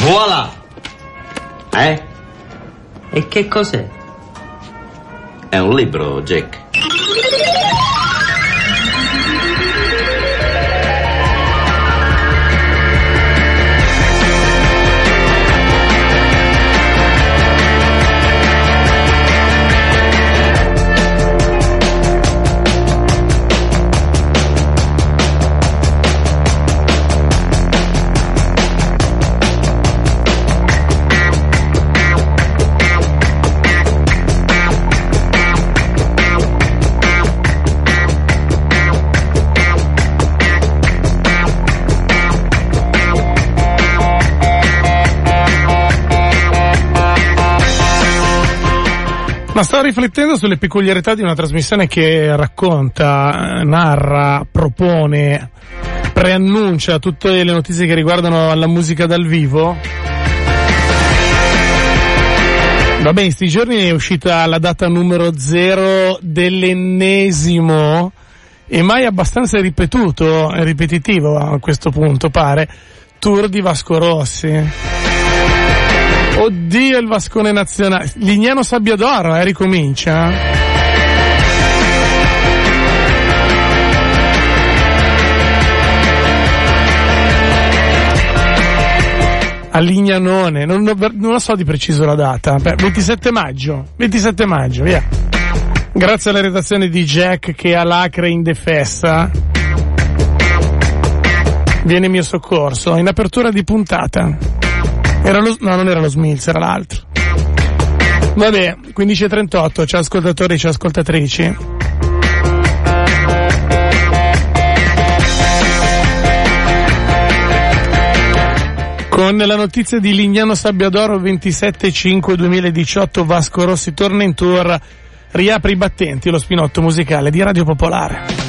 Voilà! Eh? E che cos'è? È un libro, Jack. Ma sto riflettendo sulle peculiarità di una trasmissione che racconta, narra, propone, preannuncia tutte le notizie che riguardano la musica dal vivo. Vabbè, in sti giorni è uscita la data numero zero dell'ennesimo e mai abbastanza ripetuto, ripetitivo a questo punto pare, tour di Vasco Rossi. Oddio il Vascone nazionale. Lignano Sabbia d'Oro, eh, ricomincia. A Lignanone, non, non, lo so di preciso la data. Beh, 27 maggio, 27 maggio, via. Grazie alla redazione di Jack che ha l'acre indefessa. Viene in mio soccorso, in apertura di puntata. Era lo, no, non era lo Smilz, era l'altro. Vabbè, 15.38, ciao ascoltatori, ciao ascoltatrici. Con la notizia di Lignano Sabbiadoro 27-5-2018 Vasco Rossi torna in tour, riapre i battenti lo spinotto musicale di Radio Popolare.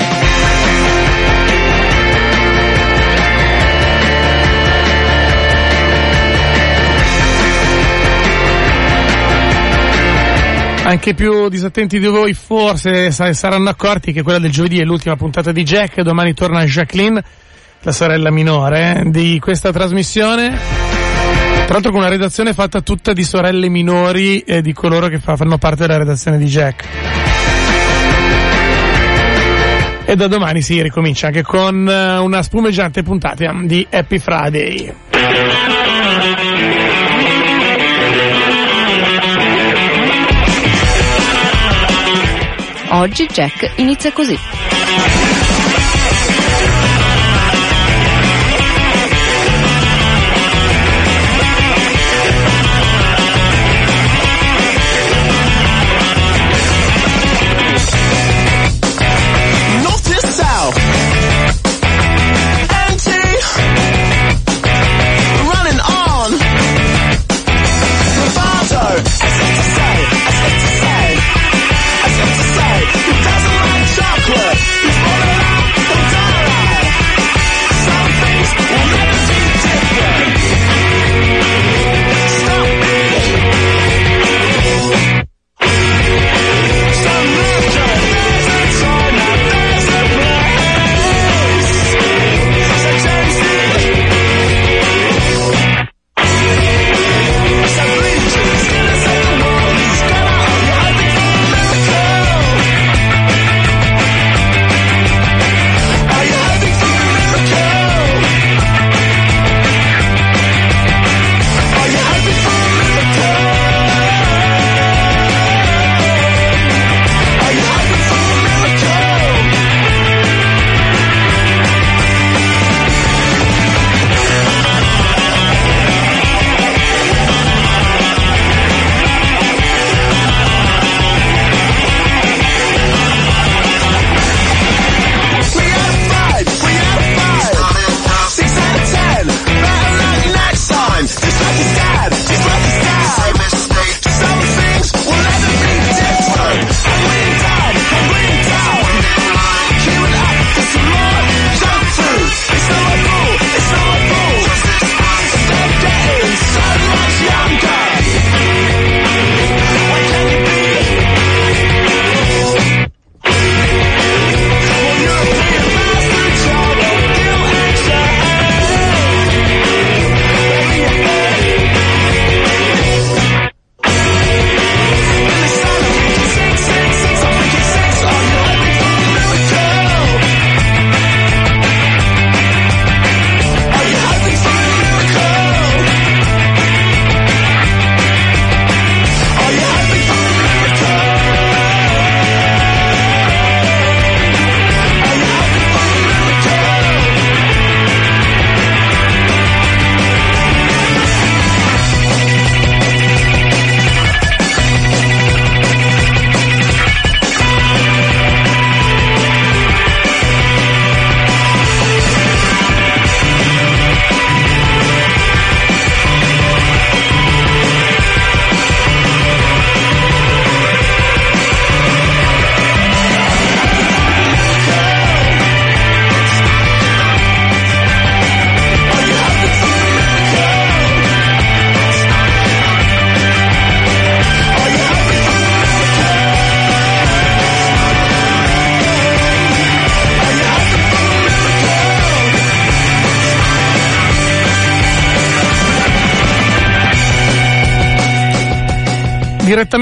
Anche più disattenti di voi forse saranno accorti che quella del giovedì è l'ultima puntata di Jack, domani torna Jacqueline, la sorella minore di questa trasmissione. Tra l'altro con una redazione fatta tutta di sorelle minori e di coloro che fanno parte della redazione di Jack. E da domani si ricomincia anche con una spumeggiante puntata di Happy Friday. Oggi Jack inizia così.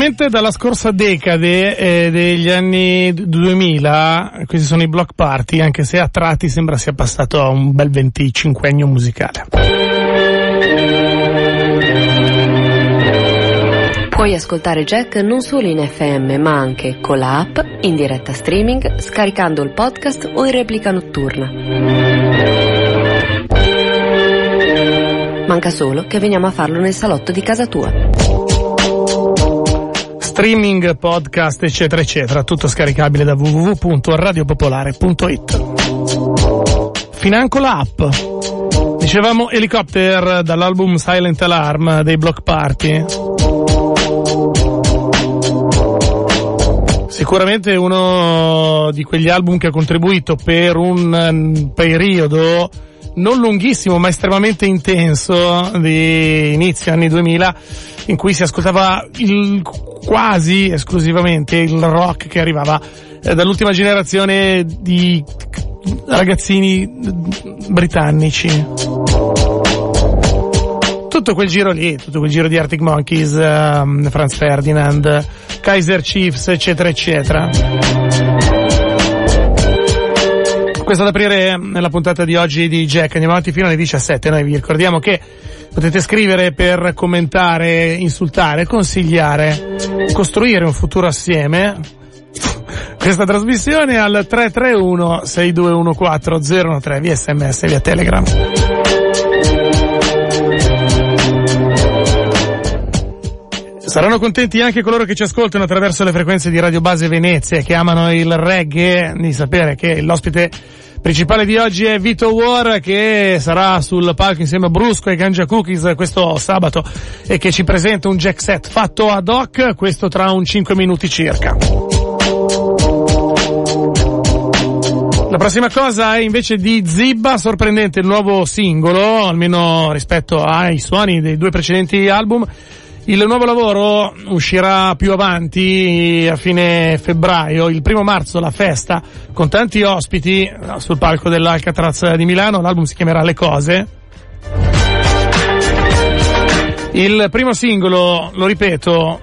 Direttamente dalla scorsa decade eh, degli anni 2000, questi sono i block party, anche se a tratti sembra sia passato a un bel 25 anno musicale. Puoi ascoltare Jack non solo in FM, ma anche con la app, in diretta streaming, scaricando il podcast o in replica notturna. Manca solo che veniamo a farlo nel salotto di casa tua. Streaming, podcast, eccetera, eccetera, tutto scaricabile da www.radiopopolare.it. Financo l'app. Dicevamo Helicopter dall'album Silent Alarm dei Block Party. Sicuramente uno di quegli album che ha contribuito per un um, periodo non lunghissimo ma estremamente intenso di inizio anni 2000 in cui si ascoltava il, quasi esclusivamente il rock che arrivava eh, dall'ultima generazione di ragazzini britannici tutto quel giro lì, tutto quel giro di Arctic Monkeys, um, Franz Ferdinand, Kaiser Chiefs, eccetera, eccetera. Questo ad aprire nella puntata di oggi di Jack. Andiamo avanti fino alle 17. Noi vi ricordiamo che potete scrivere per commentare, insultare, consigliare, costruire un futuro assieme. Questa trasmissione al 331 6214 013 via sms via telegram. Saranno contenti anche coloro che ci ascoltano attraverso le frequenze di Radio Base Venezia che amano il reggae di sapere che l'ospite principale di oggi è Vito War che sarà sul palco insieme a Brusco e Ganja Cookies questo sabato e che ci presenta un jack set fatto ad hoc, questo tra un 5 minuti circa. La prossima cosa è invece di Zibba, sorprendente il nuovo singolo, almeno rispetto ai suoni dei due precedenti album. Il nuovo lavoro uscirà più avanti a fine febbraio, il primo marzo la festa con tanti ospiti sul palco dell'Alcatraz di Milano, l'album si chiamerà Le Cose. Il primo singolo, lo ripeto,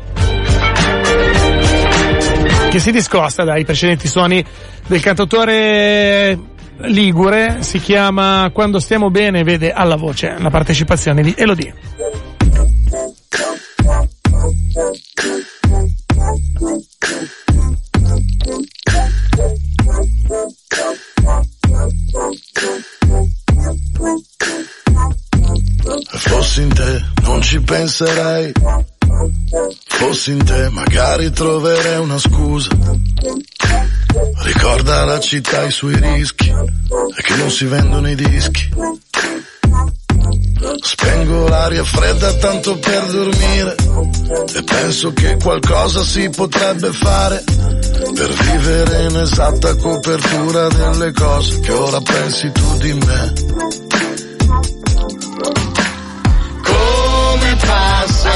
che si discosta dai precedenti suoni del cantautore Ligure, si chiama Quando stiamo bene, vede alla voce la partecipazione di Elodie. Penserei. Fossi in te magari troverei una scusa. Ricorda la città i suoi rischi e che non si vendono i dischi. Spengo l'aria fredda tanto per dormire e penso che qualcosa si potrebbe fare per vivere in esatta copertura delle cose che ora pensi tu di me.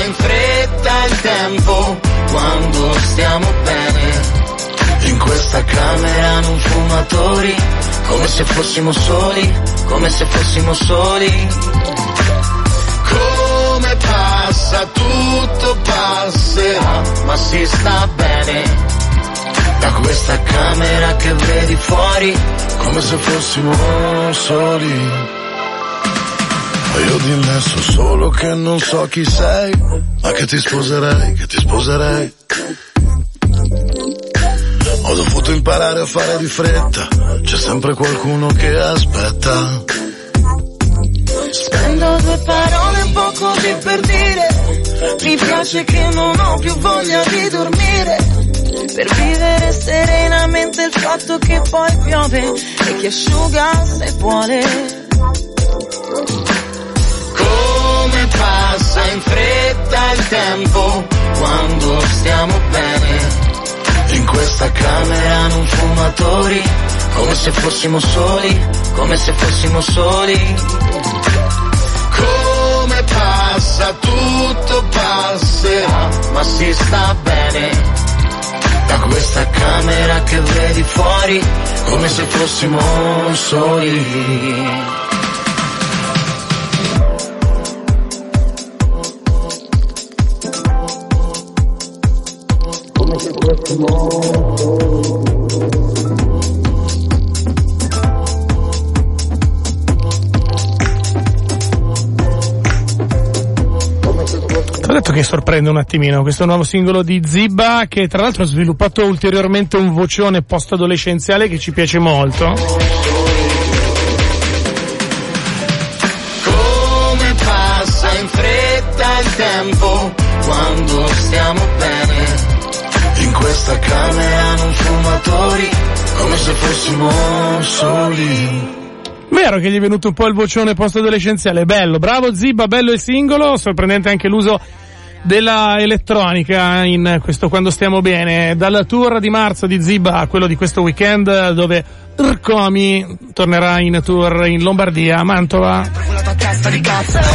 In fretta il tempo quando stiamo bene. In questa Camera non fumatori, come se fossimo soli, come se fossimo soli. Come passa tutto passerà, ma si sta bene. Da questa camera che vedi fuori, come se fossimo soli. Io di me so solo che non so chi sei, ma che ti sposerei, che ti sposerei. Ho dovuto imparare a fare di fretta, c'è sempre qualcuno che aspetta. Spendo due parole un po' così per dire Mi piace che non ho più voglia di dormire Per vivere serenamente il fatto che poi piove E che asciuga se vuole passa in fretta il tempo Quando stiamo bene in questa camera non fumatori, come se fossimo soli, come se fossimo soli. Come passa tutto passerà, ma si sta bene. Da questa camera che vedi fuori, come se fossimo soli. Ho detto che sorprende un attimino questo nuovo singolo di Zibba che tra l'altro ha sviluppato ulteriormente un vocione post-adolescenziale che ci piace molto. Questa camera non fumatori, come se fossimo soli. Vero che gli è venuto un po' il vocione post-adolescenziale, bello, bravo Zibba, bello il singolo, sorprendente anche l'uso della elettronica in questo quando stiamo bene, dal tour di marzo di Zibba a quello di questo weekend dove Rcomi tornerà in tour in Lombardia, Mantova.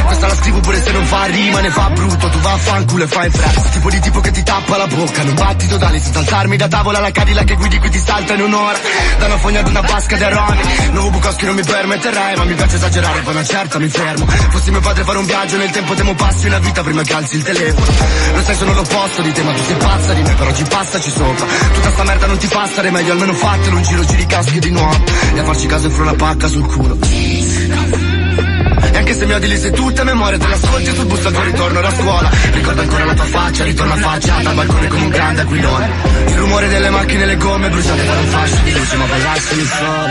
Questa la scrivo pure se non fa rima ne fa brutto. Tu va e fai fretta Tipo di tipo che ti tappa la bocca. Non batti totali senza alzarmi da tavola. La Cadillac che guidi qui ti salta in un'ora. Da una fogna ad una vasca di aromi Nuovo Bukowski non mi permetterei Ma mi piace esagerare. Poi una certa mi fermo. Fossi mio padre fare un viaggio nel tempo Temo passi una vita prima che alzi il telefono. Lo sai sono l'opposto di te ma tu sei pazza di me Però ci passaci sopra. Tutta sta merda non ti stare meglio Almeno fatelo un giro giri caschi di nuovo E a farci caso infro una pacca sul culo. E anche se mi odi lì sei tutta memoria te l'ascolti sul bus al tuo ritorno da scuola. Ricordo ancora la tua faccia, ritorna faccia dal balcone come un grande aquilone. Il rumore delle macchine e le gomme bruciate da un fascio di luce Ma poi lasciami solo,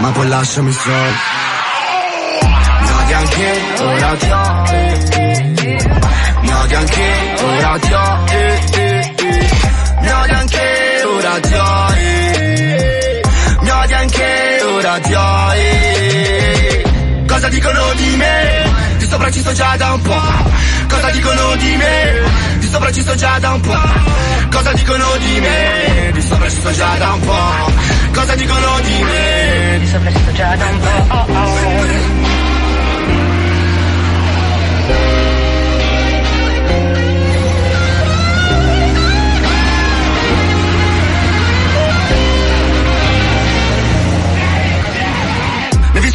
ma poi lasciami solo Mi odi anche ora ti ho Mi odi anche ora ti ho Mi odi anche ora ti ho Odi anche ora ti ho Cosa dicono di me? Di sopra ci sto già da un po'. Cosa dicono di me? Di sopra ci sto già da un po'. Cosa dicono di me? Di sopra ci sto già da un po'. Cosa dicono di me? Di sopra ci sto già da un po'. Oh, oh.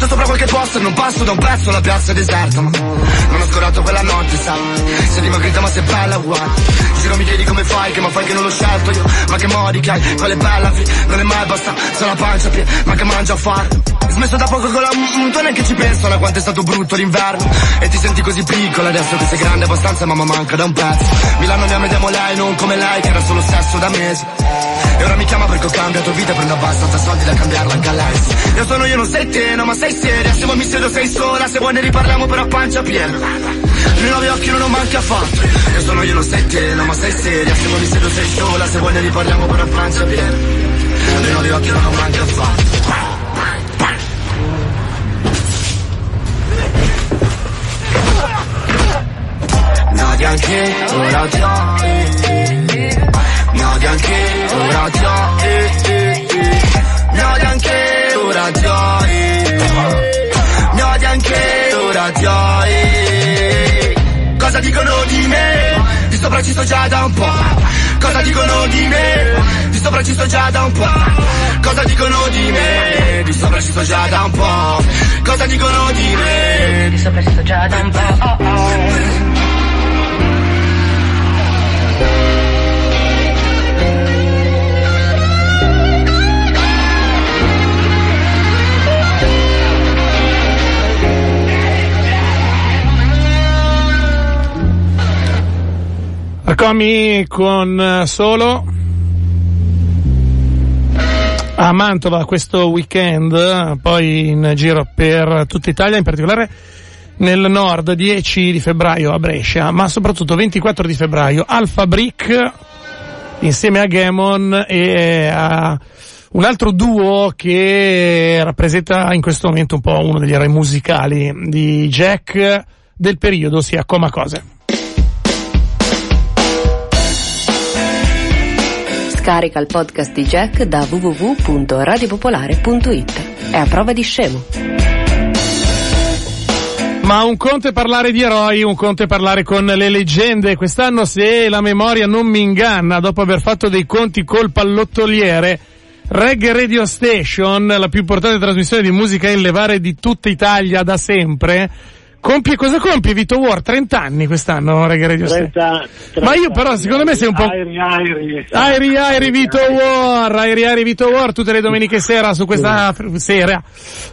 Visto sopra qualche poster, non passo da un pezzo, la piazza è deserta, ma non ho scorato quella notte, sai. Sei dimagrita ma sei bella uguale. Giro mi chiedi come fai, che ma fai che non l'ho scelto io. Ma che modi che hai, è bella, fi, non è mai basta, c'è la pancia piena, ma che mangia a fare. Smesso da poco con la mm, tu neanche ci penso a quanto è stato brutto l'inverno. E ti senti così piccola adesso che sei grande abbastanza, mamma manca da un pezzo. Milano ne amiamo lei, non come lei, che era solo sesso da mesi. E ora mi chiama perché ho cambiato vita e prendo abbastanza soldi da cambiarla a lei. Io sono io, non sei te, no, ma sei seria. Se mi siedo sei sola, se vuoi ne riparliamo però a pancia piena. Nei nuovi occhi non ho manca affatto. Io sono io, non sei te, no, ma sei seria. Se vuoi mi siedo sei sola, se vuoi ne riparliamo però a pancia piena. Nei nuovi occhi non ho manca affatto. Anche ora ti ho Mi odi anche ora ti ho Mi odi anche ora ti ho Mi odi anche ora ti ho Cosa dicono di me? Di sopra ci sto già da un po' Cosa dicono di me? Di sopra ci sto già da un po' Cosa dicono di me? Di sopra ci sto già da un po' Cosa dicono di me? Di sopra ci sto già da un po' oh, oh. Arcomi con eh, solo a Mantova questo weekend, poi in giro per tutta Italia, in particolare nel nord 10 di febbraio a Brescia, ma soprattutto 24 di febbraio al Fabric insieme a Gamon e a un altro duo che rappresenta in questo momento un po' uno degli eroi musicali di Jack del periodo, ossia Coma Cose. Scarica il podcast di Jack da www.radiopopolare.it. È a prova di scemo. Ma un conto è parlare di eroi, un conto è parlare con le leggende. Quest'anno, se la memoria non mi inganna, dopo aver fatto dei conti col pallottoliere, Reggae Radio Station, la più importante trasmissione di musica in levare di tutta Italia da sempre, Compie, cosa compie Vito War? 30 anni quest'anno, Reggae Radio 30, 30 Ma io però, secondo me sei un po'... Airi, airi. Airi Airi Vito War, Airi Airi Vito War tutte le domeniche sera su questa sera,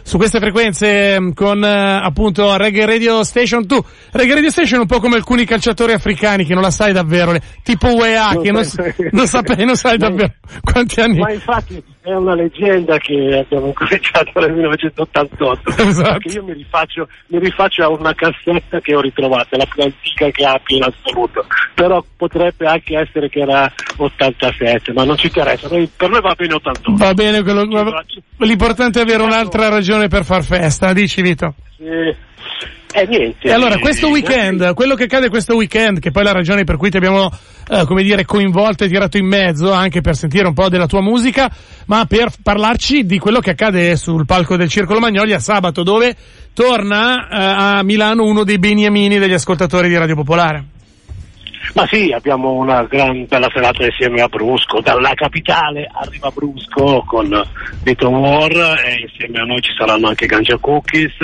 su queste frequenze mm, con eh, appunto Reggae Radio Station. Tu, Reggae Radio Station è un po' come alcuni calciatori africani che non la sai davvero, tipo UEA che non, non, sape- non sai davvero quanti anni. Ma infatti è una leggenda che abbiamo cominciato nel 1988. Esatto. Perché io mi rifaccio, mi rifaccio a una cassetta che ho ritrovato, la più antica che abbia in assoluto. Però potrebbe anche essere che era 87, ma non ci interessa. Noi- per noi va bene 88. Va bene, quello, l'importante è avere un'altra ragione per far festa, dici Vito? Eh, eh, niente. E allora, questo weekend, quello che accade questo weekend, che poi è la ragione per cui ti abbiamo, eh, come dire, coinvolto e tirato in mezzo, anche per sentire un po' della tua musica, ma per parlarci di quello che accade sul palco del Circolo Magnolia sabato, dove torna eh, a Milano uno dei beniamini degli ascoltatori di Radio Popolare. Ma sì, abbiamo una gran bella serata insieme a Brusco. Dalla capitale arriva Brusco con Vito War e insieme a noi ci saranno anche Ganja Cookies.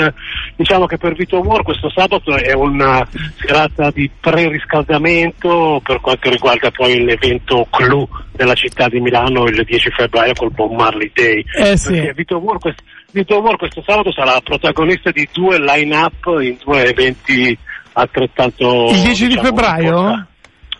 Diciamo che per Vito War questo sabato è una serata di preriscaldamento per quanto riguarda poi l'evento clou della città di Milano il 10 febbraio col Bob Marley Day. Eh sì. Vito War, quest- Vito War questo sabato sarà protagonista di due line-up in due eventi altrettanto... Il 10 di diciamo, febbraio? importanti.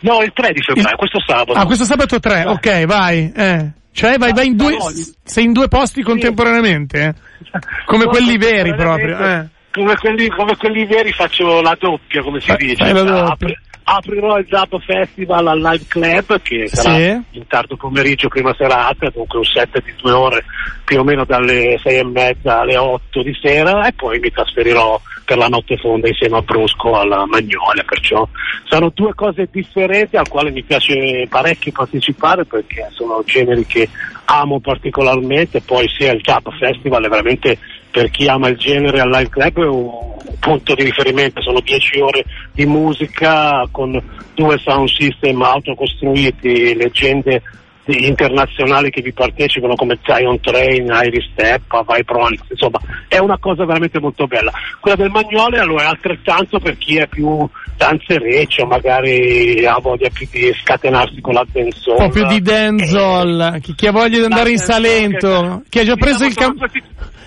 No, il 3 di febbraio, questo sabato. Ah, questo sabato 3, ok, vai. Eh. Cioè, vai, vai in due, sei in due posti contemporaneamente? eh? Come No, quelli veri proprio. Eh. Come, quelli, come quelli veri faccio la doppia, come si dice. doppia. Apri- aprirò il Zap Festival al Live Club che sarà Sì. in tardo pomeriggio, prima serata, dunque un set di due ore più o meno dalle sei e mezza alle otto di sera e poi mi trasferirò per la notte fonda insieme a Brusco alla Magnolia, perciò sono due cose differenti al quale mi piace parecchio partecipare perché sono generi che amo particolarmente, poi sia il Zap Festival è veramente per chi ama il genere al Live Club è un punto di riferimento, sono dieci ore di musica con due sound system autocostruiti, leggende internazionali che vi partecipano come Zion Train, Iris Step, Vai Pronix, insomma è una cosa veramente molto bella. Quella del Magnole lo è altrettanto per chi è più danzereccio, magari ha voglia più di scatenarsi con la Un po' più di dancehall, chi, chi ha voglia di andare in Salento, chi ha già preso il, cam-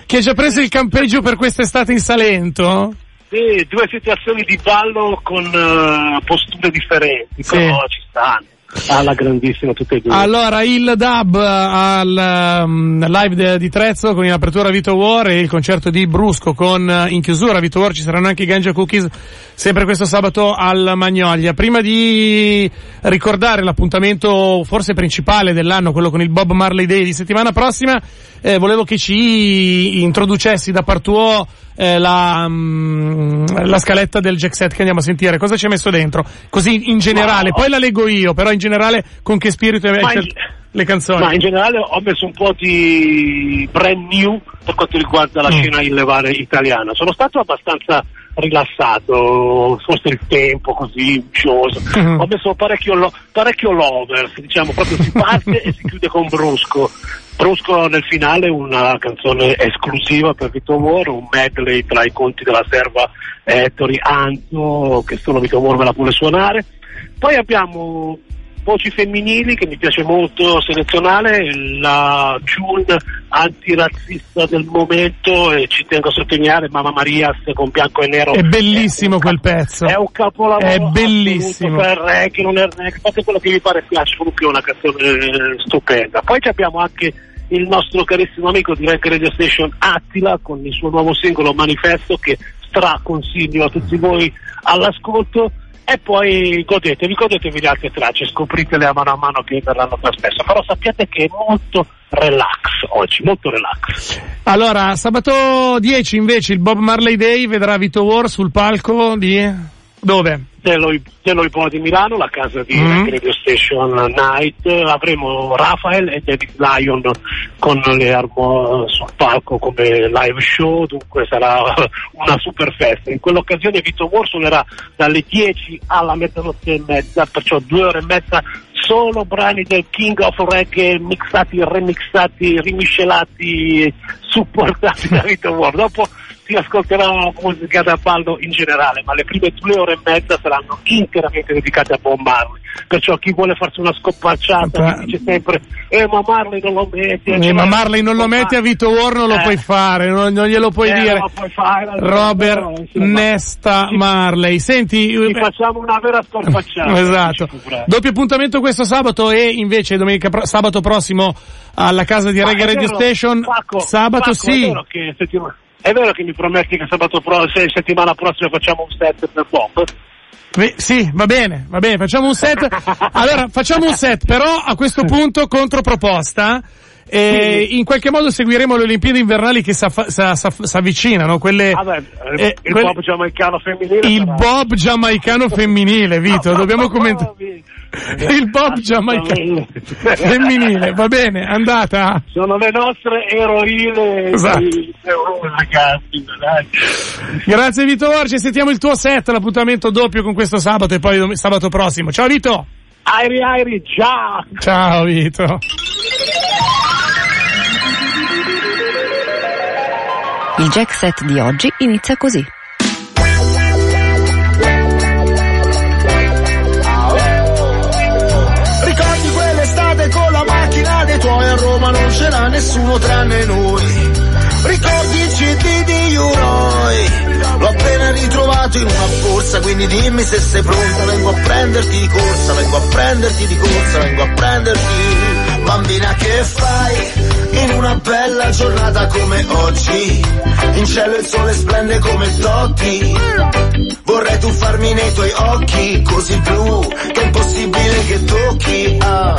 chi ha già preso il campeggio per quest'estate in Salento? Sì, due situazioni di ballo con eh, posture differenti, Sì. però ci stanno. Alla grandissima tutte e due. Allora, il dub al um, live de- di Trezzo con in apertura Vito War e il concerto di Brusco con eh, in chiusura Vito War ci saranno anche i Ganja Cookies sempre questo sabato al Magnolia. Prima di ricordare l'appuntamento forse principale dell'anno, quello con il Bob Marley Day di settimana prossima, eh, volevo che ci introducessi da par tuo eh, la, mm, la scaletta del jack set che andiamo a sentire. Cosa ci hai messo dentro? Così in generale, Ma- poi la leggo io, però in generale con che spirito hai scelto le canzoni? Ma in generale ho messo un po' di brand new per quanto riguarda la Mm. scena illevare italiana. Sono stato abbastanza rilassato, forse il tempo così uccioso. Mm. Ho messo parecchio, lo- parecchio lovers, diciamo, proprio si parte e si chiude con Brusco. Brusco nel finale una canzone esclusiva per Vito War, un medley tra i conti della serva Ettore Anzo, che solo Vito War me la vuole suonare. Poi abbiamo voci femminili che mi piace molto selezionare, la June antirazzista del momento e ci tengo a sottolineare Mamma Marias con bianco e nero. È bellissimo un quel cap- pezzo. È un capolavoro. È bellissimo. Per reggae, non è reggae, fate quello che vi pare piace, comunque è una canzone eh, stupenda. Poi abbiamo anche il nostro carissimo amico di Reggae Radio Station Attila con il suo nuovo singolo Manifesto che straconsiglio a tutti voi all'ascolto e poi godetevi, godetevi le altre tracce, scopritele a mano a mano che verranno trasmesse, però sappiate che è molto relax oggi, molto relax. Allora, sabato 10 invece il Bob Marley Day vedrà Vito War sul palco di... Dove? Deloi, Deloi Bo di Milano, la casa di Mm. Reggae Radio Station Night, avremo Rafael e David Lyon con le armo sul palco come live show, dunque sarà una super festa. In quell'occasione Vito War suonerà dalle 10 alla mezzanotte e mezza, perciò due ore e mezza solo brani del King of Reggae mixati, remixati, rimiscelati, supportati da Vito War. Dopo si ascolterà musica da ballo in generale, ma le prime due ore e mezza saranno interamente dedicate a Bob Marley. Perciò chi vuole farsi una scopacciata dice sempre, eh ma Marley non lo metti. Eh, cioè, ma Marley non lo metti a Vito War, non lo Eh. puoi fare, non, non glielo puoi Eh, dire. puoi fare, Robert però, Nesta ci- Marley. Senti, Ci facciamo una vera scorpacciata. Esatto. Doppio appuntamento questo sabato e invece domenica pro- sabato prossimo alla casa di Reggae Radio Station. Paco, sabato Paco, È sì. È vero che mi prometti che sabato pro- se settimana prossima facciamo un set per Bob? Ve- sì, va bene, va bene, facciamo un set. Allora, facciamo un set, però a questo punto controproposta. E in qualche modo seguiremo le Olimpiadi invernali che si avvicinano, quelle, Vabbè, eh, il quelle- Bob giamaicano femminile. il sarà- Bob giamaicano femminile, Vito, dobbiamo commentare. Il Bob giamaicano femminile, va bene, andata. Sono le nostre eroine Esatto. di dai. Grazie Vito Orci, sentiamo il tuo set, l'appuntamento doppio con questo sabato e poi dom- sabato prossimo. Ciao Vito! Airi Airi, ciao! Ciao Vito! Il jack set di oggi inizia così. Tuoi a Roma non c'era nessuno tranne noi. Ricordi il CD di Uroi? L'ho appena ritrovato in una borsa, quindi dimmi se sei pronta, vengo a prenderti di corsa, vengo a prenderti di corsa, vengo a prenderti. Bambina che fai in una bella giornata come oggi? In cielo il sole splende come Totti. Vorrei tuffarmi nei tuoi occhi così blu che è impossibile che tocchi. Ah.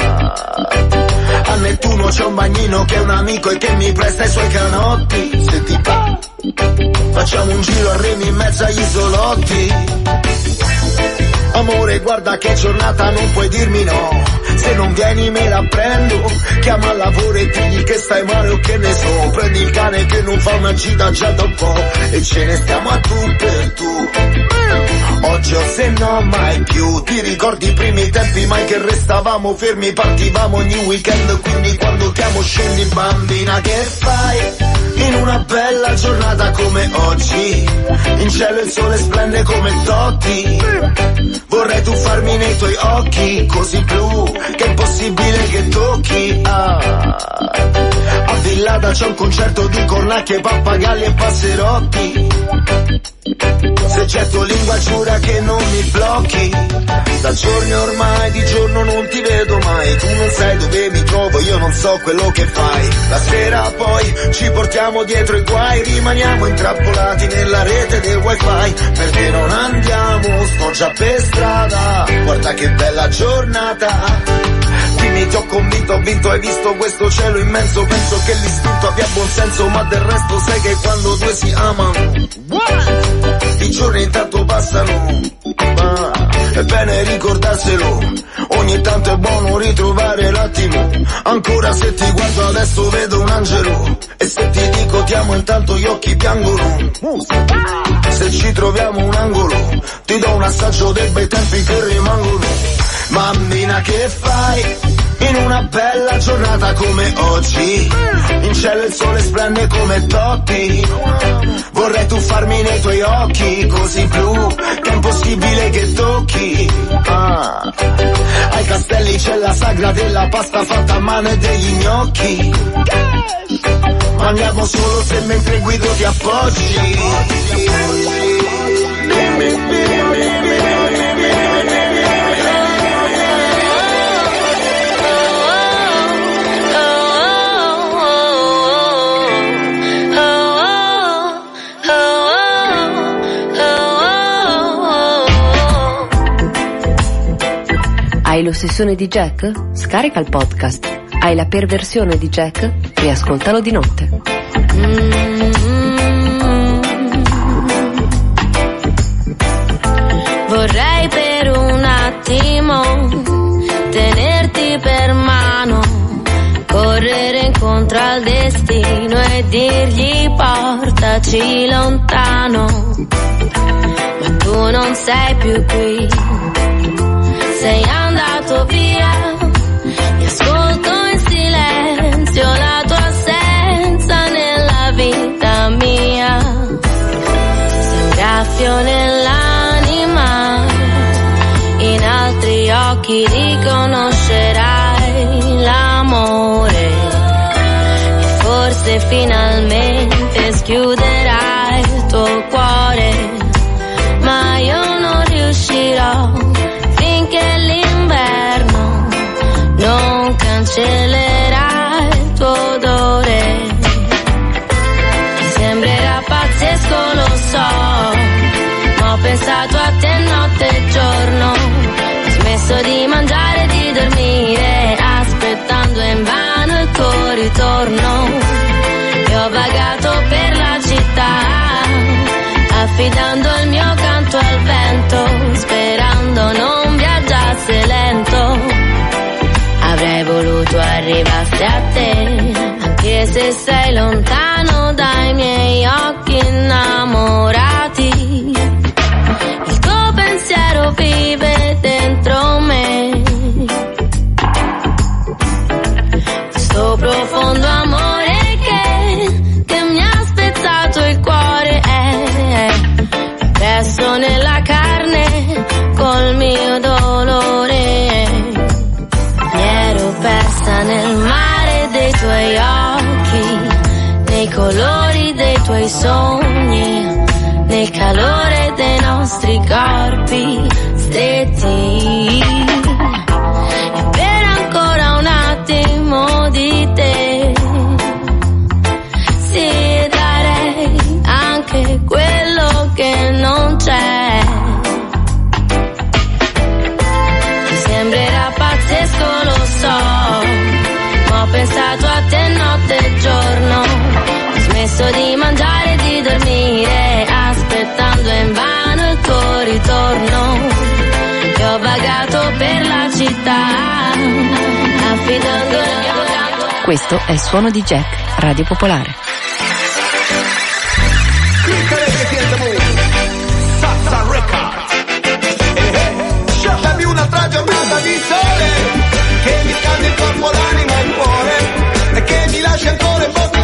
A Nettuno c'è un bagnino che è un amico e che mi presta i suoi canotti. Se ti va, facciamo un giro a remi in mezzo agli isolotti. Amore, guarda che giornata, non puoi dirmi no. Se non vieni me la prendo. Chiama al lavoro e digli che stai male o che ne so. Prendi il cane che non fa una gita già da un po'. E ce ne stiamo a tu per tu. Oggi o se no mai più. Ti ricordi i primi tempi mai che restavamo fermi. Partivamo ogni weekend quindi quando chiamo scendi bambina che fai? In una bella giornata come oggi. In cielo il sole splende come Totti. Vorrei tuffarmi nei tuoi occhi così blu Che è impossibile che tocchi. Ah. A Villada c'è un concerto di cornacchie, pappagalli e passerotti. Se getto lingua giura che non mi blocchi. Da giorni ormai di giorno non ti vedo mai. Tu non sai dove mi trovo, io non so quello che fai. La sera poi ci portiamo dietro i guai. Rimaniamo intrappolati nella rete del wifi. Perché non andiamo, sto già per strada. Guarda che bella giornata Dimmi ti ho convinto, ho vinto, hai visto questo cielo immenso. Penso che l'istinto abbia buon senso Ma del resto sai che quando due si amano I giorni intanto passano. Ma è bene ricordarselo Ogni tanto è buono ritrovare l'attimo. Ancora se ti guardo adesso vedo un angelo E se ti dico ti amo intanto gli occhi piangono. Se ci troviamo un angolo Ti do un assaggio dei bei tempi che rimangono. Mammina che fai? In una bella giornata come oggi. In cielo il sole splende come Totti. Vorrei tuffarmi nei tuoi occhi così blu Che è impossibile che tocchi. Ah. Ai castelli c'è la sagra della pasta fatta a mano e degli gnocchi. Mangiamo solo se mentre guido ti appoggi Hai l'ossessione di Jack? Scarica il podcast. Hai la perversione di Jack? Riascoltalo di notte. Vorrei per un attimo tenerti per mano, correre incontro al destino e dirgli portaci lontano. Ma tu non sei più qui, sei andato via. Mi ascolto in silenzio la tua assenza nella vita mia. soffio nell'anima, in altri occhi riconoscerai l'amore e forse finalmente schiuderai pensato a te notte e giorno. Ho smesso di mangiare e di dormire, aspettando invano il tuo ritorno. E ho vagato per la città, affidando il mio canto al vento, sperando non viaggiasse lento. Avrei voluto arrivasse a te, anche se sei lontano dai miei occhi innamorati. Vive dentro me. Questo profondo amore che, che mi ha spezzato il cuore è presso nella carne col mio dolore. Mi ero persa nel mare dei tuoi occhi, nei colori dei tuoi sogni, nel calore nostri corpi stretti. E per ancora un attimo di te, sì, darei anche quello che non c'è. Ti sembrerà pazzesco, lo so, ma ho pensato a te notte e giorno. Ho smesso di mangiare e di dormire, per la città. Questo è il suono di Jack, Radio Popolare. Records. Eh, eh. Un'altra giornata di sole che mi scaldi il corpo, l'anima e il cuore e che mi lascia ancora un po'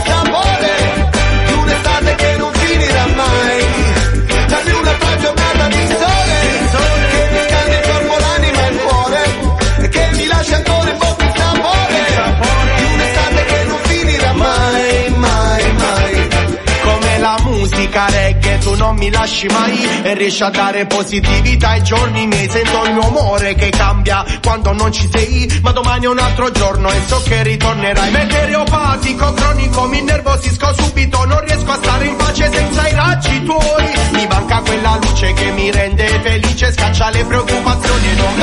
musica reggae tu non mi lasci mai. E riesci a dare positività ai giorni miei. Sento il mio amore che cambia quando non ci sei. Ma domani è un altro giorno e so che ritornerai. Meteoropatico cronico mi nervosisco subito. Non riesco a stare in pace senza i raggi tuoi. Mi manca quella luce che mi rende felice. Scaccia le preoccupazioni e non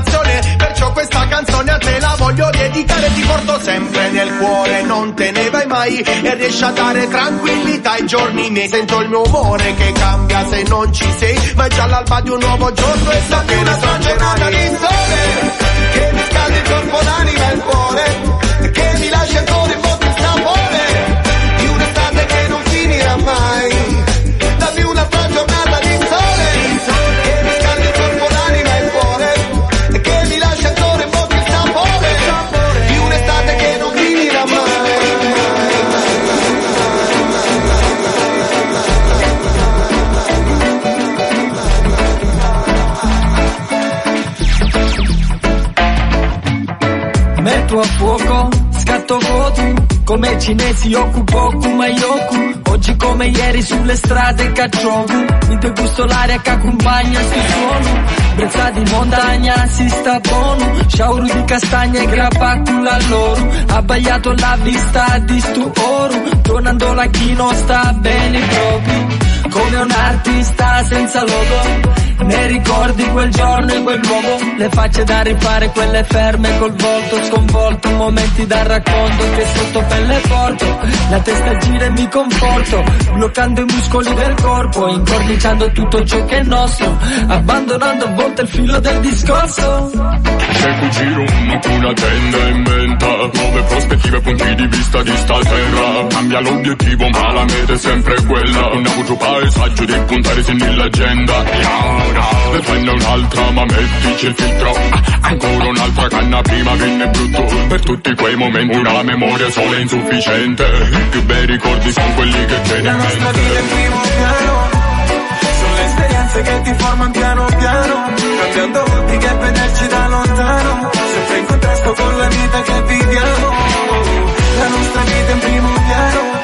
di ispirazione, perciò questa canzone a te la voglio dedicare, ti porto sempre nel cuore, non te ne vai mai e riesci a dare tranquillità ai giorni miei. Sento il mio umore che cambia se non ci sei, ma è già l'alba di un nuovo giorno e so che una giornata di sole che mi scaldi il corpo, Metto a fuoco scatto foto come cinesi occupo Kumayoku Oggi come ieri sulle strade caccioko Mi degusto l'aria che accompagna sto suono Brezza di montagna si sta buono Sciauro di castagne e grappa culla loro Abbagliato la vista di stu oro Tornando la chi non sta bene proprio. Come un artista senza logo ne ricordi quel giorno e quel luogo? Le facce da rifare, quelle ferme col volto sconvolto Momenti da racconto che sotto pelle porto. La testa gira e mi conforto Bloccando i muscoli del corpo Incorniciando tutto ciò che è nostro Abbandonando a volte il filo del discorso. Seguo giro una tenda in venta Nuove prospettive, punti di vista di sta terra. Cambia l'obiettivo ma la meta è sempre quella. Un avuto paesaggio di puntare nell'agenda ne prende un'altra ma mettici il filtro Ancora un'altra canna prima venne brutto. Per tutti quei momenti una memoria sola è insufficiente. I più bei ricordi sono quelli che tieni La nostra vita è in primo piano. Sono le esperienze che ti formano piano piano. Cambiando ottiche e vederci da lontano. Sempre in contrasto con la vita che viviamo. La nostra vita è in primo piano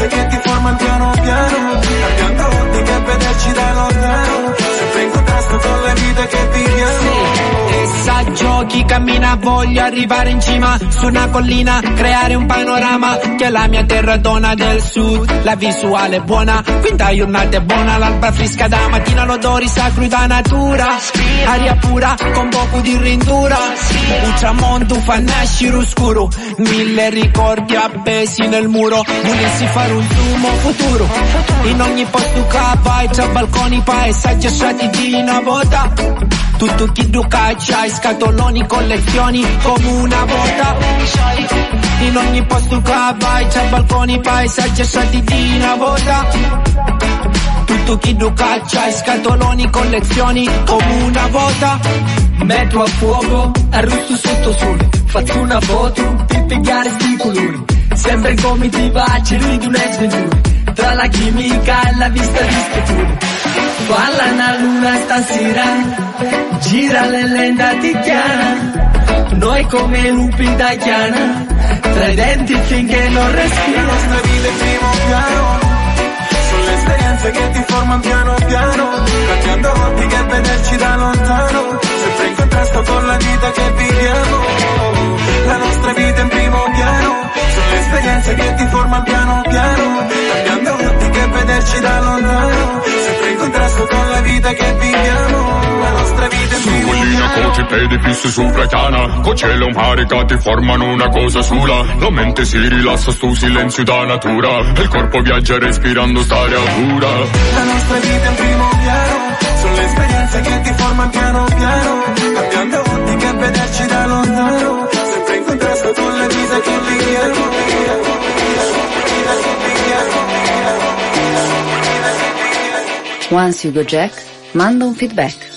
Le esperienze che ti formano piano piano? Cambiando ottiche e vederci da lontano Sempre in contrasto con la vita che viviamo e sa giochi, cammina, voglio arrivare in cima. Su una collina, creare un panorama. Che la mia terra dona del sud, la visuale è buona, quinta giornata è buona, l'alba fresca da mattina, l'odore sacro da natura, aria pura con poco di rindura, un tramonto fa nascere oscuro, mille ricordi appesi nel muro, volessi fare un zumo futuro, in ogni posto che vai c'è balconi, paesaggi di una volta, tutto chi duca c'hai scatoloni, collezioni come una volta In ogni posto che vai c'è balconi, paesaggi di una volta Tutto chi duca c'hai scatoloni, collezioni come una volta Metto a fuoco, arrosto sotto sole Faccio una foto per pigliare sti colori Sempre in comitiva, ci ridi una sventura Tra la chimica e la vista di spetture Falla una luna stasera Gira le lenta ti chiara. Noi come lupi da chiana Tra i denti finché non respira La nostra vita è primo piano Sono esperienze che ti formano piano piano Cambiando ottiche e vederci da lontano Sempre in contrasto con la vita che viviamo La nostra vita in primo piano Sono le esperienze che ti formano piano piano. Cambiando ottiche e vederci da lontano Sempre in contrasto con la vita che viviamo. La nostra vita in primo piano. coci, piedi fissi su piana Con cielo e mare che ti formano una cosa sola. La mente si rilassa sto silenzio da natura E il corpo viaggia respirando st'aria pura La nostra vita è in primo piano Sono le esperienze che ti formano piano piano. Cambiando ottiche e vederci da lontano La vita che viviamo Once you go Jack, manda un feedback.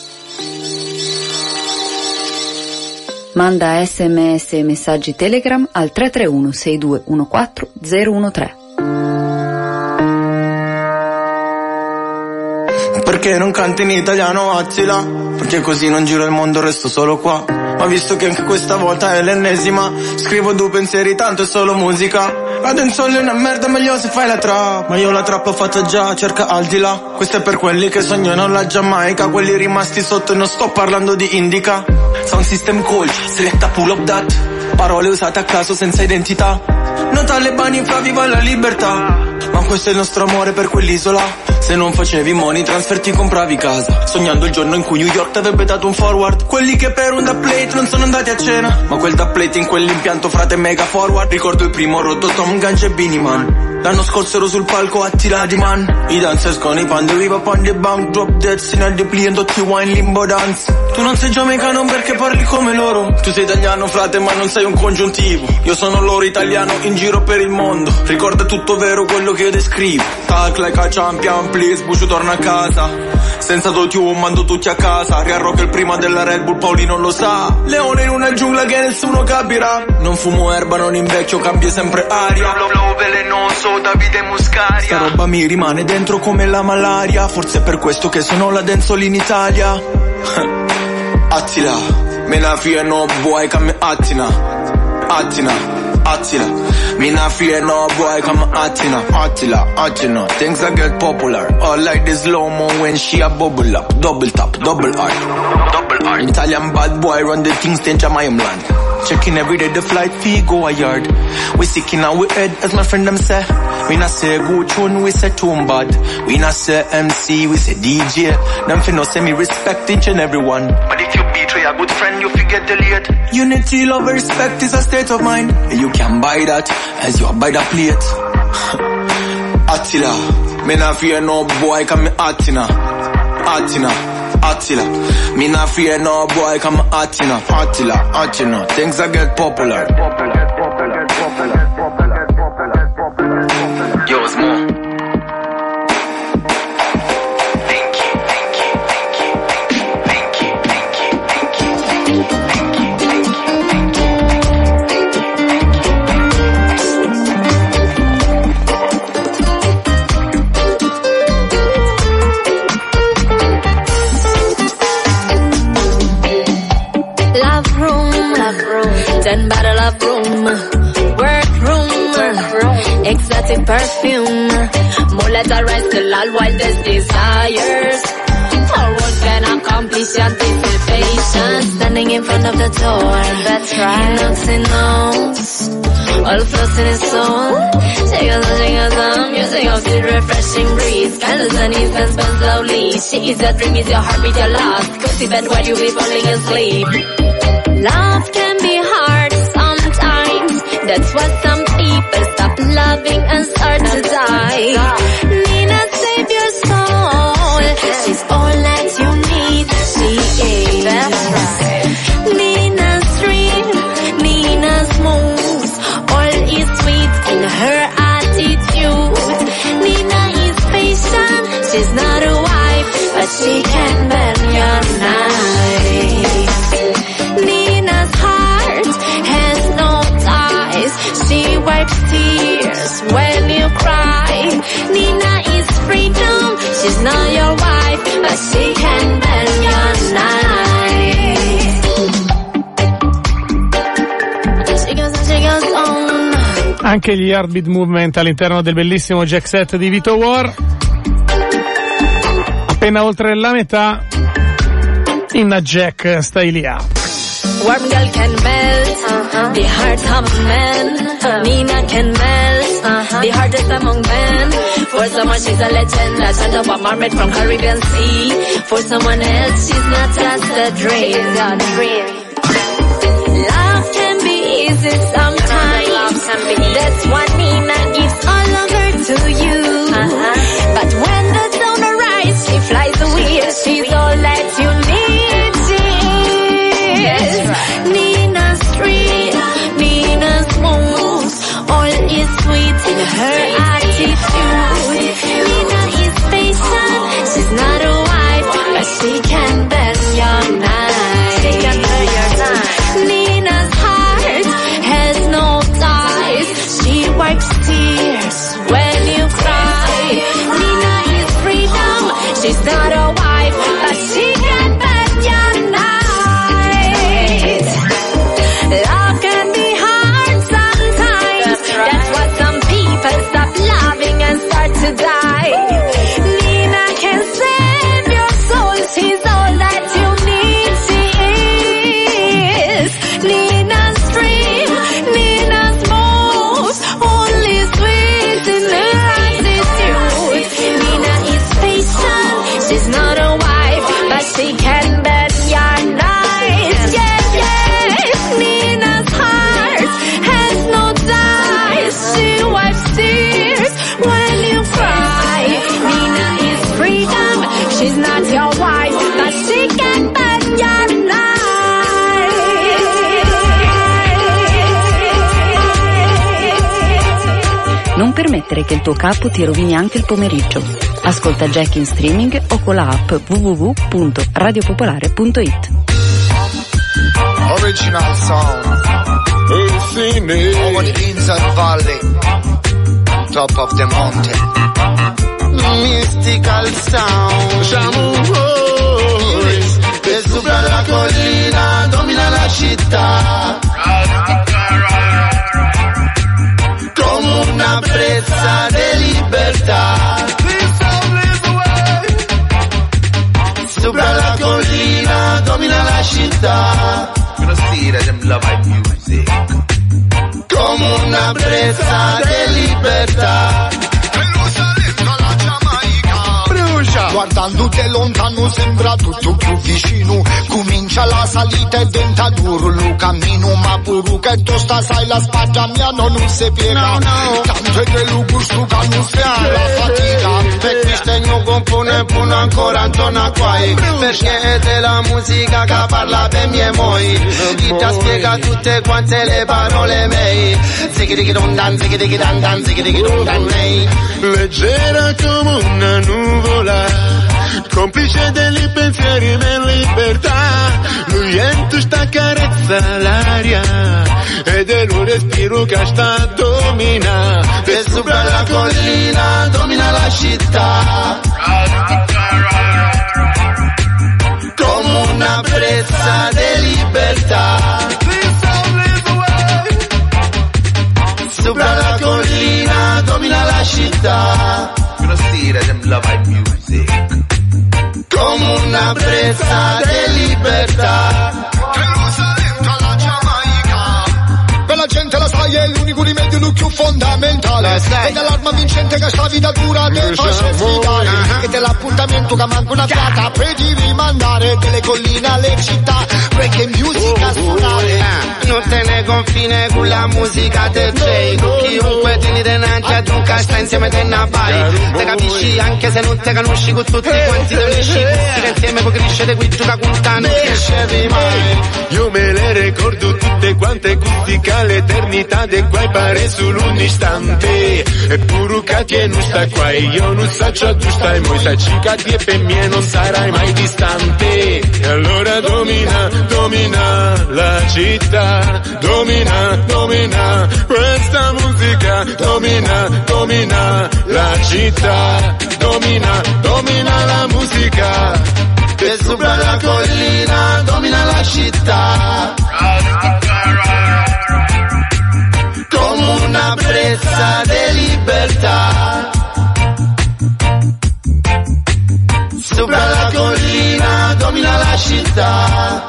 Manda sms e messaggi Telegram al 331 6214 013. Perché non canti in italiano Attila? Perché così non giro il mondo, resto solo qua. Ma visto che anche questa volta è l'ennesima, scrivo due pensieri, tanto è solo musica. La dancehall è una merda, meglio se fai la trap. Ma io la trap l'ho fatta già, cerca al di là. Questo è per quelli che sognano la Giamaica, quelli rimasti sotto non sto parlando di indica. Sound system coach, seletta pull up dat. Parole usate a caso senza identità. Non talebani fra viva la libertà. Ma questo è il nostro amore per quell'isola. Se non facevi money transfer ti compravi casa. Sognando il giorno in cui New York ti avrebbe dato un forward. Quelli che per un plate non sono andati a cena. Ma quel plate in quell'impianto frate mega forward. Ricordo il primo rotto Tom Gange e Beanie Man. L'anno scorso ero sul palco a tirare di man. I dancers con i pande viva pande bank Drop dead sino al depli and wine limbo dance. Tu non sei giamaicano perché parli come loro. Tu sei italiano frate ma non sei un congiuntivo. Io sono loro italiano in giro per il mondo. Ricorda tutto vero quello che io descrivo. Talk like a champion please Buccio torna a casa. Senza dotium mando tutti a casa. Riarrock il prima della Red Bull Paoli non lo sa. Leone in una giungla che nessuno capirà. Non fumo erba non invecchio cambio sempre aria. Flow flow velenoso Davide Muscaria. Sta roba mi rimane dentro come la malaria. Forse è per questo che sono la dancehall in Italia. Attila Me la fia no boy come Attina Attina Attila. Me not fear no boy, come Attila, Attila, Attila. Things that get popular. All like this low mo when she a bubble up. Double tap, double R. Double R. Italian bad boy run the things, then my land. Checking every day the flight fee go a yard. We sick in our head, as my friend them say. We not say good tune, we say tune bad. We not say MC, we say DJ. Them fi no say me respect each and everyone. But if you betray a good friend, you forget the late. Unity, love, respect is a state of mind. And you can buy that as you buy the plate. Attila, me not fear no boy, come me Attila. Attila. Attila. Me not fear no boy, come Attila. Attila, Attila. Things that get popular. Yo, more rise till all wildest desires. For what can accomplish anticipation, standing in front of the door. That's right. Knocks and knows, all floats in soul. Shake us on, shake us on, music of the refreshing breeze. Candles and incense burn slowly. She is your dream, is your heartbeat, your last. To bed while you be falling asleep. Love can be hard sometimes. That's why some people stop loving and start to die. Nina, save your soul. She's all that you need. She is. That's right. Nina's dream, Nina's moves. All is sweet in her attitude. Nina is patient. She's not a wife, but she can bend cry. Nina is freedom. She's not your wife, but she can bend your knife. Anche gli Heartbeat Movement all'interno del bellissimo jack set di Vito War. Appena oltre la metà, in Jack stai lì a. Warm girl can melt uh-huh. the heart of a man. Nina can melt the hardest among men. For someone she's a legend, a child of a mermaid from Caribbean Sea. For someone else she's not just a dream. Love can be easy sometimes. That's why Nina gives all of her to you. Hey. She's not your wife, but she can bend your knife. Non permettere che il tuo capo ti rovini anche il pomeriggio. Ascolta Jack in streaming o con la app www.radiopopolare.it. Original sound. Over the inside valley. Top of the mountain mystical sound. Shamuhoi, che sopra la collina domina la città. Come una brezza di libertà. Sopra la collina domina la città. Come una brezza di libertà. Guardandoti lontano sembra tutto più vicino Comincia la salita e diventa duro lo cammino Ma pure che tosta sai la spaggia mia non si piega. Tanto è che lo gusto che non si ha la fatica. Per questo non compone pure ancora zona quai Perché è della musica che parla per mie moi. Chi ti spiega tutte quante le parole mei? Zighi dondan, zighi dandan, zighi dondan nei Leggera come una nuvola, complice dei pensieri in libertà. Lui entra sta carezza l'aria ed è lo respiro che sta domina. Per sopra la collina domina la città. Come una brezza di libertà. Sopra la collina domina la città. Come una brezza di libertà. Per la gente la sai è l'unico più fondamentale. Ed è l'arma vincente che sta vita dura te faccia sfidare Ed è l'appuntamento che manca una fiata per di rimandare Delle colline alle città. Reggae music a suonare Non te ne confine con la musica del J chiunque tieni denanche ad un casta insieme te ne vai. Te capisci? Anche se non te conosci con tutti quanti te unisci Che insieme puoi crescere qui gioca con te non crescevi mai. Io me le ricordo tutte quante gustica l'eternità de quai pare solo un istante. Eppure che non sta qua io non so ciò tu stai mo sta cica di e per me non sarai mai distante. E allora domina, domina la città Domina, domina questa musica Domina, domina la città Domina, domina la musica. Per sopra la collina domina la città una brezza di libertà. Sopra la collina domina la città.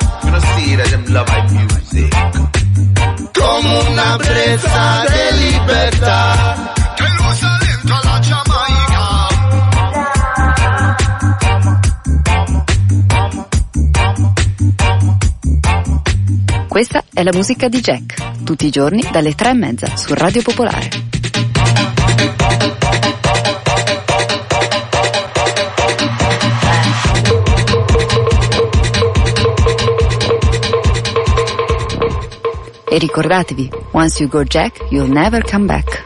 Come una brezza di libertà Questa è la musica di Jack, tutti i giorni dalle tre e mezza su Radio Popolare. E ricordatevi, once you go Jack, you'll never come back.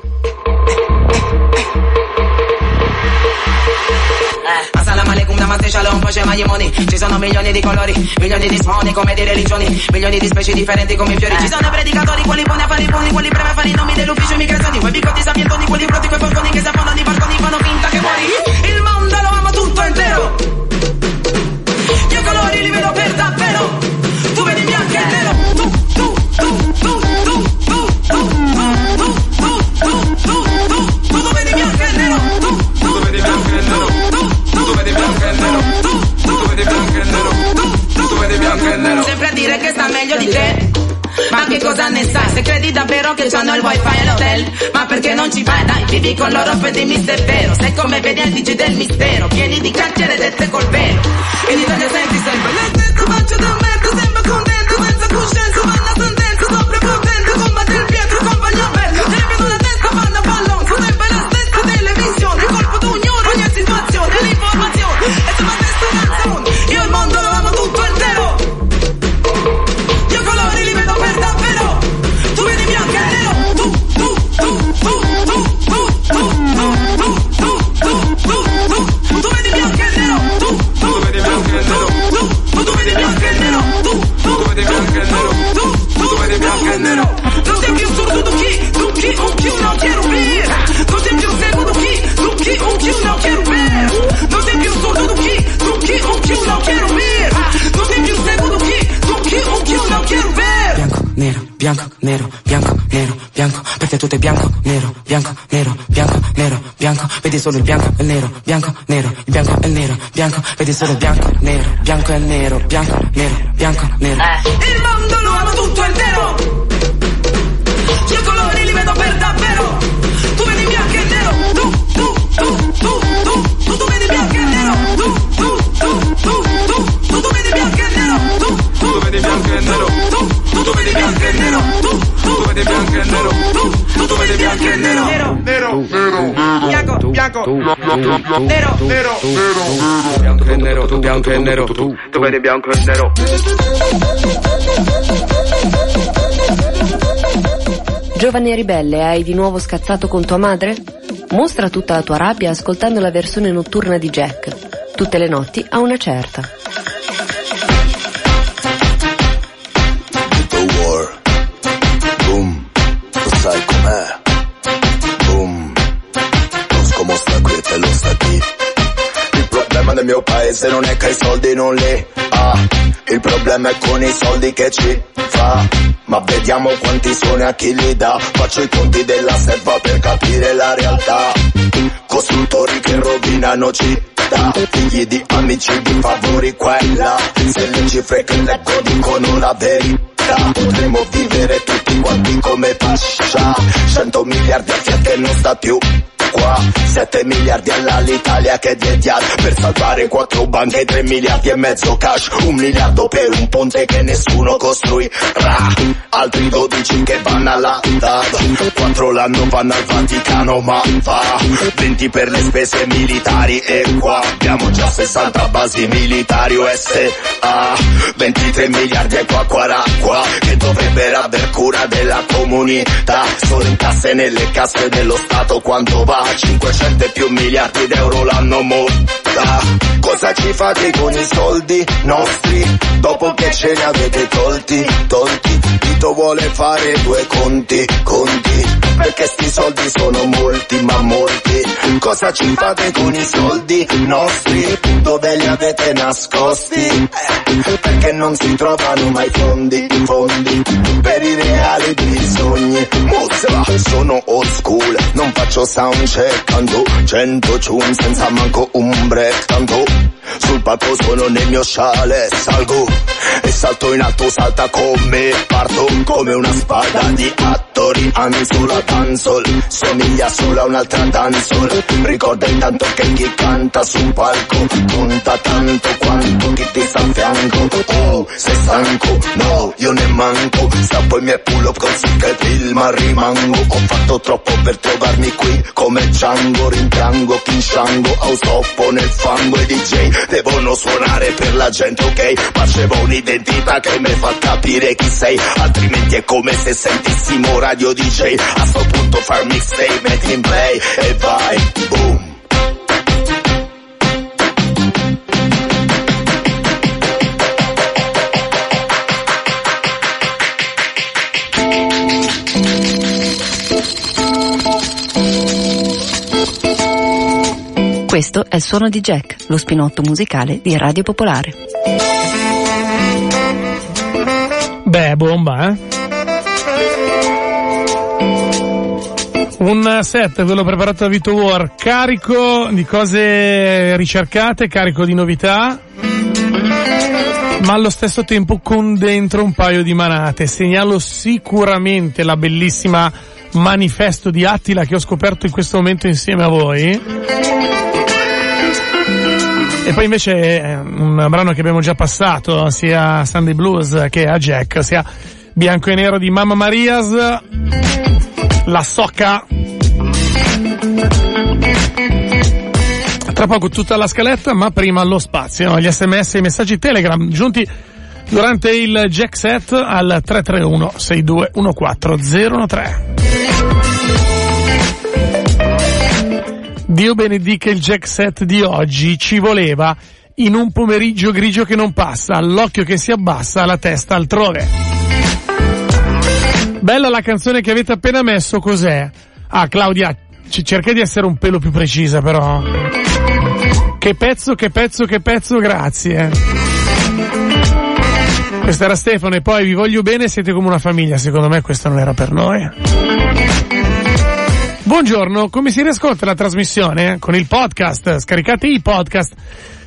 Namaste, shalom, Moshe Mayemoni Ci sono milioni di colori, milioni di suoni come di religioni Milioni di specie differenti come i fiori. Ci sono predicatori, quelli buoni affari buoni Quelli brevi affari, nomi dell'ufficio immigrazioni Quei bigotti sapientoni, quelli pronti, quei forconi Che si affondano di balconi, fanno finta che muori. Il mondo lo ama tutto intero. Io colori li vedo per davvero vedi bianco e nero, tu, vedi bianco e nero. Sempre a dire che sta meglio di te. Ma che cosa ne sai? Se credi davvero che c'hanno il wifi all'hotel Ma perché non ci vai? Dai, vivi con loro e dimmi se è vero Se come vedi al TG del mistero Pieni di carcere dette col vero In Italia senti sempre bianco, nero, bianco, nero, bianco, per te tutto è bianco, nero, bianco, nero, bianco, nero, bianco, vedi solo il bianco e il nero, bianco, nero, il bianco e il nero, bianco, vedi solo il bianco, nero, bianco e il nero, bianco, nero, bianco, nero. Il mondo lo amo tutto intero nero, tu, tu, vedi bianco e nero, tu, tu, vedi bianco e nero, nero, nero, nero, nero, nero, nero, bianco e nero, tu, bianco e nero, tu, tu vedi bianco e nero. Giovane ribelle, hai di nuovo scazzato con tua madre? Mostra tutta la tua rabbia ascoltando la versione notturna di Jack. Tutte le notti a una certa. Del mio paese non è che i soldi non li ha. Il problema è con i soldi che ci fa. Ma vediamo quanti sono e a chi li dà. Faccio i conti della serva per capire la realtà. Costruttori che rovinano città. Figli di amici di favori qua e là. Se le cifre che leggo dicono la verità. Potremmo vivere tutti quanti come pascia. 100 miliardi a Fiat che non sta più qua. 7 miliardi all'Italia che diediat Per salvare 4 banche 3 miliardi e mezzo cash. Un miliardo per un ponte che nessuno costruirà Altri 12 che vanno alla DAD 4 l'anno vanno al Vaticano ma va 20 per le spese militari e qua. Abbiamo già 60 basi militari USA 23 miliardi e qua qua qua. Che dovrebbero aver cura della comunità. Solo in tasse nelle casse dello Stato quanto va 500 e più miliardi d'euro l'anno monta Cosa ci fate con i soldi nostri? Dopo che ce ne avete tolti, tolti Tito vuole fare due conti, conti Perché sti soldi sono molti, ma molti. Cosa ci fate con i soldi? Nostri. Dove li avete nascosti? Eh, Perché non si trovano mai fondi, fondi Per i reali bisogni. Muzza, sono old school. Non faccio soundcheck Tanto 100 tune senza manco un break. Tanto sul palco sono nel mio sciale Salgo e salto in alto salta con me Parto come una spada di attori. Anzola dancehall Somiglia solo a un'altra dancehall. Ricorda intanto che chi canta su un palco Conta tanto quanto chi ti sta a fianco. Oh, sei stanco? No, io ne manco. Strappo i miei pull up così che film rimango. Ho fatto troppo per trovarmi qui Come Django, rimpiango, Kinshango Ausoppo nel fango. E DJ Devono suonare per la gente, ok? Ma c'è un'identità che mi fa capire chi sei. Altrimenti è come se sentissimo radio DJ A sto punto far mixtape, metti in play e vai, boom Questo è il suono di Jack, lo spinotto musicale di Radio Popolare. Beh, bomba, eh? Un set, quello preparato da Vito War, carico di cose ricercate, carico di novità, ma allo stesso tempo con dentro un paio di manate. Segnalo sicuramente la bellissima manifesto di Attila che ho scoperto in questo momento insieme a voi. E poi invece eh, un brano che abbiamo già passato, sia Sunday Blues che a Jack, sia Bianco e Nero di Mamma Marias, La Socca. Tra poco tutta la scaletta, ma prima lo spazio, gli sms e i messaggi Telegram giunti durante il Jack set al 331 6214013. Dio benedica il jack set di oggi, ci voleva in un pomeriggio grigio che non passa, l'occhio che si abbassa, la testa altrove. Bella la canzone che avete appena messo, cos'è? Ah, Claudia, c- cerca di essere un pelo più precisa però. Che pezzo, che pezzo, che pezzo, grazie. Questo era Stefano e poi vi voglio bene, siete come una famiglia, secondo me questo non era per noi. Buongiorno, come si riascolta la trasmissione? Con il podcast, scaricate i podcast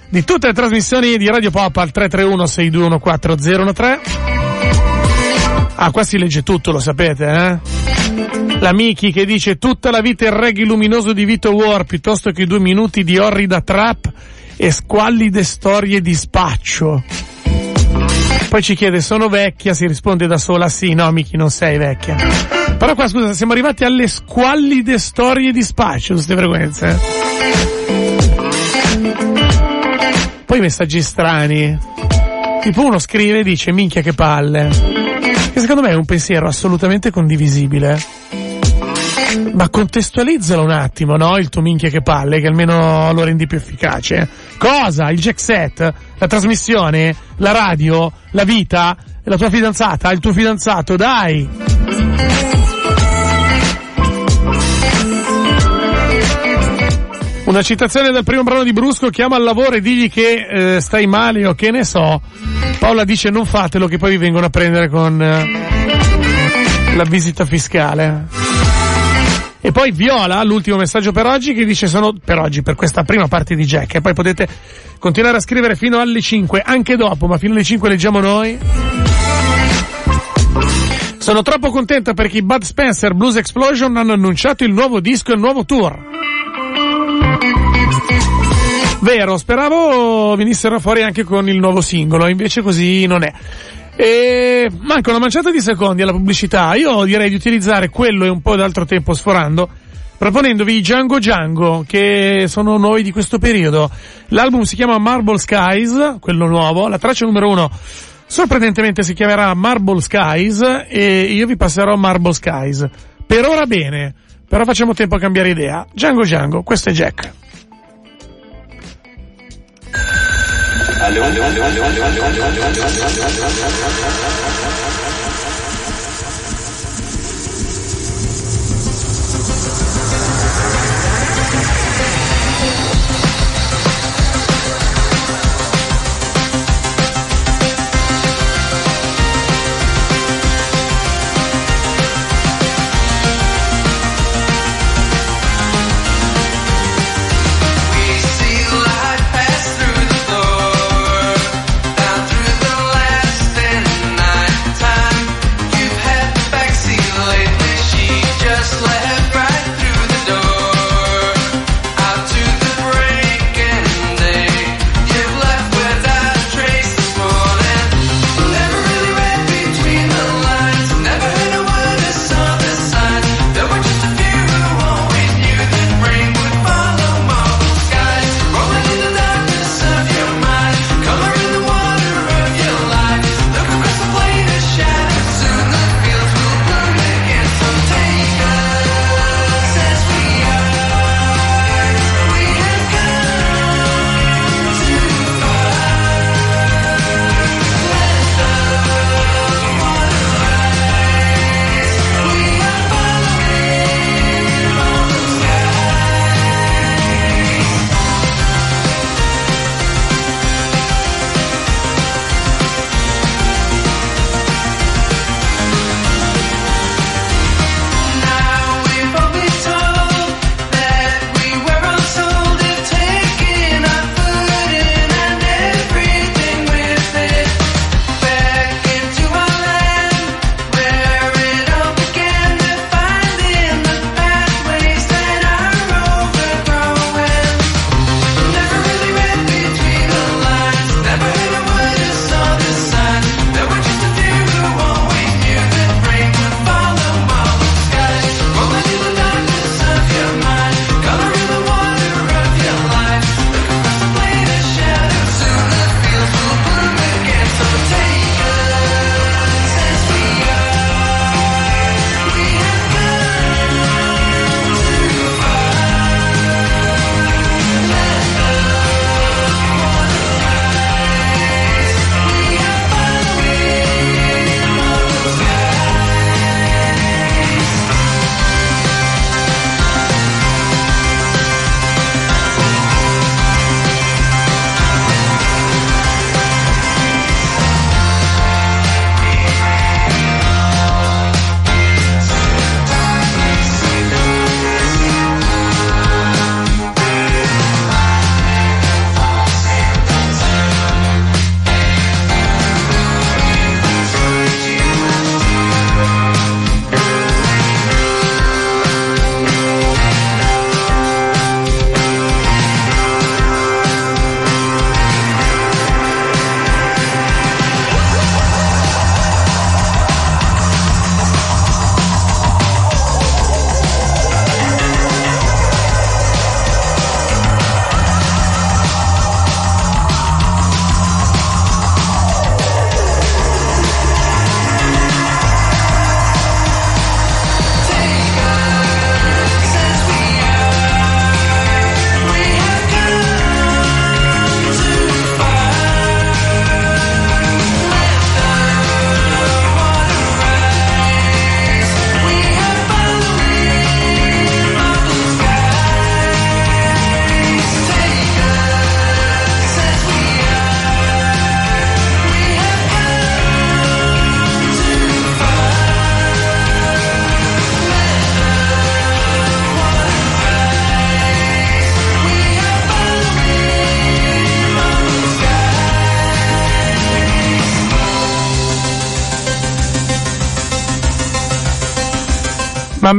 di tutte le trasmissioni di Radio Pop al 331-6214013. Ah, qua si legge tutto, lo sapete, eh? La Miki che dice tutta la vita il reggae luminoso di Vito War piuttosto che due minuti di orrida trap e squallide storie di spaccio. Poi ci chiede sono vecchia, si risponde da sola sì, no Miki non sei vecchia. Però qua scusa, siamo arrivati alle squallide storie di spaccio queste frequenze. Poi messaggi strani. Tipo uno scrive e dice minchia che palle. Che secondo me è un pensiero assolutamente condivisibile. Ma contestualizzalo un attimo, no? Il tuo minchia che palle, che almeno lo rendi più efficace. Cosa? Il jack set? La trasmissione? La radio? La vita? La tua fidanzata? Il tuo fidanzato? Dai! Una citazione del primo brano di Brusco, chiama al lavoro e digli che eh, stai male o che ne so. Paola dice non fatelo che poi vi vengono a prendere con eh, la visita fiscale. E poi Viola, l'ultimo messaggio per oggi, che dice sono per oggi, per questa prima parte di Jack. E poi potete continuare a scrivere fino alle 5, anche dopo, ma fino alle 5 leggiamo noi. Sono troppo contenta perché i Bud Spencer Blues Explosion hanno annunciato il nuovo disco e il nuovo tour. Vero, speravo venissero fuori anche con il nuovo singolo, invece così non è. E manca una manciata di secondi alla pubblicità. Io direi di utilizzare quello e un po' d'altro tempo sforando, proponendovi i Django Django, che sono nuovi di questo periodo. L'album si chiama Marble Skies, quello nuovo, la traccia numero uno sorprendentemente si chiamerà Marble Skies e io vi passerò Marble Skies. Per ora bene, però facciamo tempo a cambiare idea. Django Django, questo è Jack. Hallo? Hallo? Hallo? Hallo? Hallo? Hallo? Hallo? Hallo? Hallo? Hallo?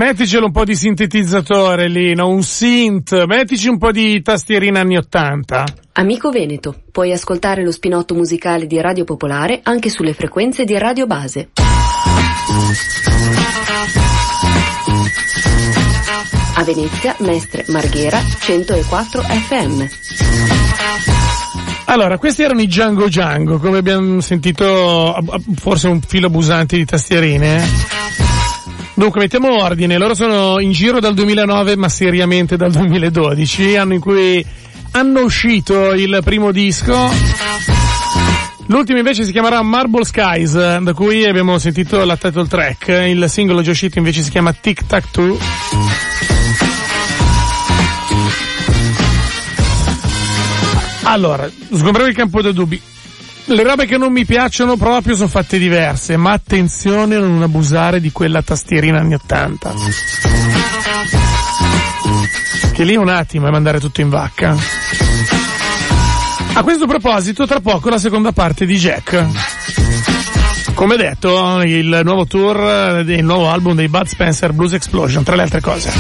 Metticelo un po' di sintetizzatore lì, no? un synth, mettici un po' di tastierina anni 80. Amico Veneto, puoi ascoltare lo spinotto musicale di Radio Popolare anche sulle frequenze di Radio Base. A Venezia, Mestre Marghera 104 FM. Allora, questi erano i Django Django, come abbiamo sentito, forse un filo abusante di tastierine. Dunque, mettiamo ordine, loro sono in giro dal 2009, ma seriamente dal 2012, anno in cui hanno uscito il primo disco. L'ultimo invece si chiamerà Marble Skies, da cui abbiamo sentito la title track. Il singolo già uscito invece si chiama Tic Tac Two. Allora, sgombriamo il campo dei dubbi. Le robe che non mi piacciono proprio sono fatte diverse, ma attenzione a non abusare di quella tastierina anni 80. Che lì un attimo è mandare tutto in vacca. A questo proposito, tra poco la seconda parte di Jack. Come detto, il nuovo tour, il nuovo album dei Bud Spencer Blues Explosion, tra le altre cose.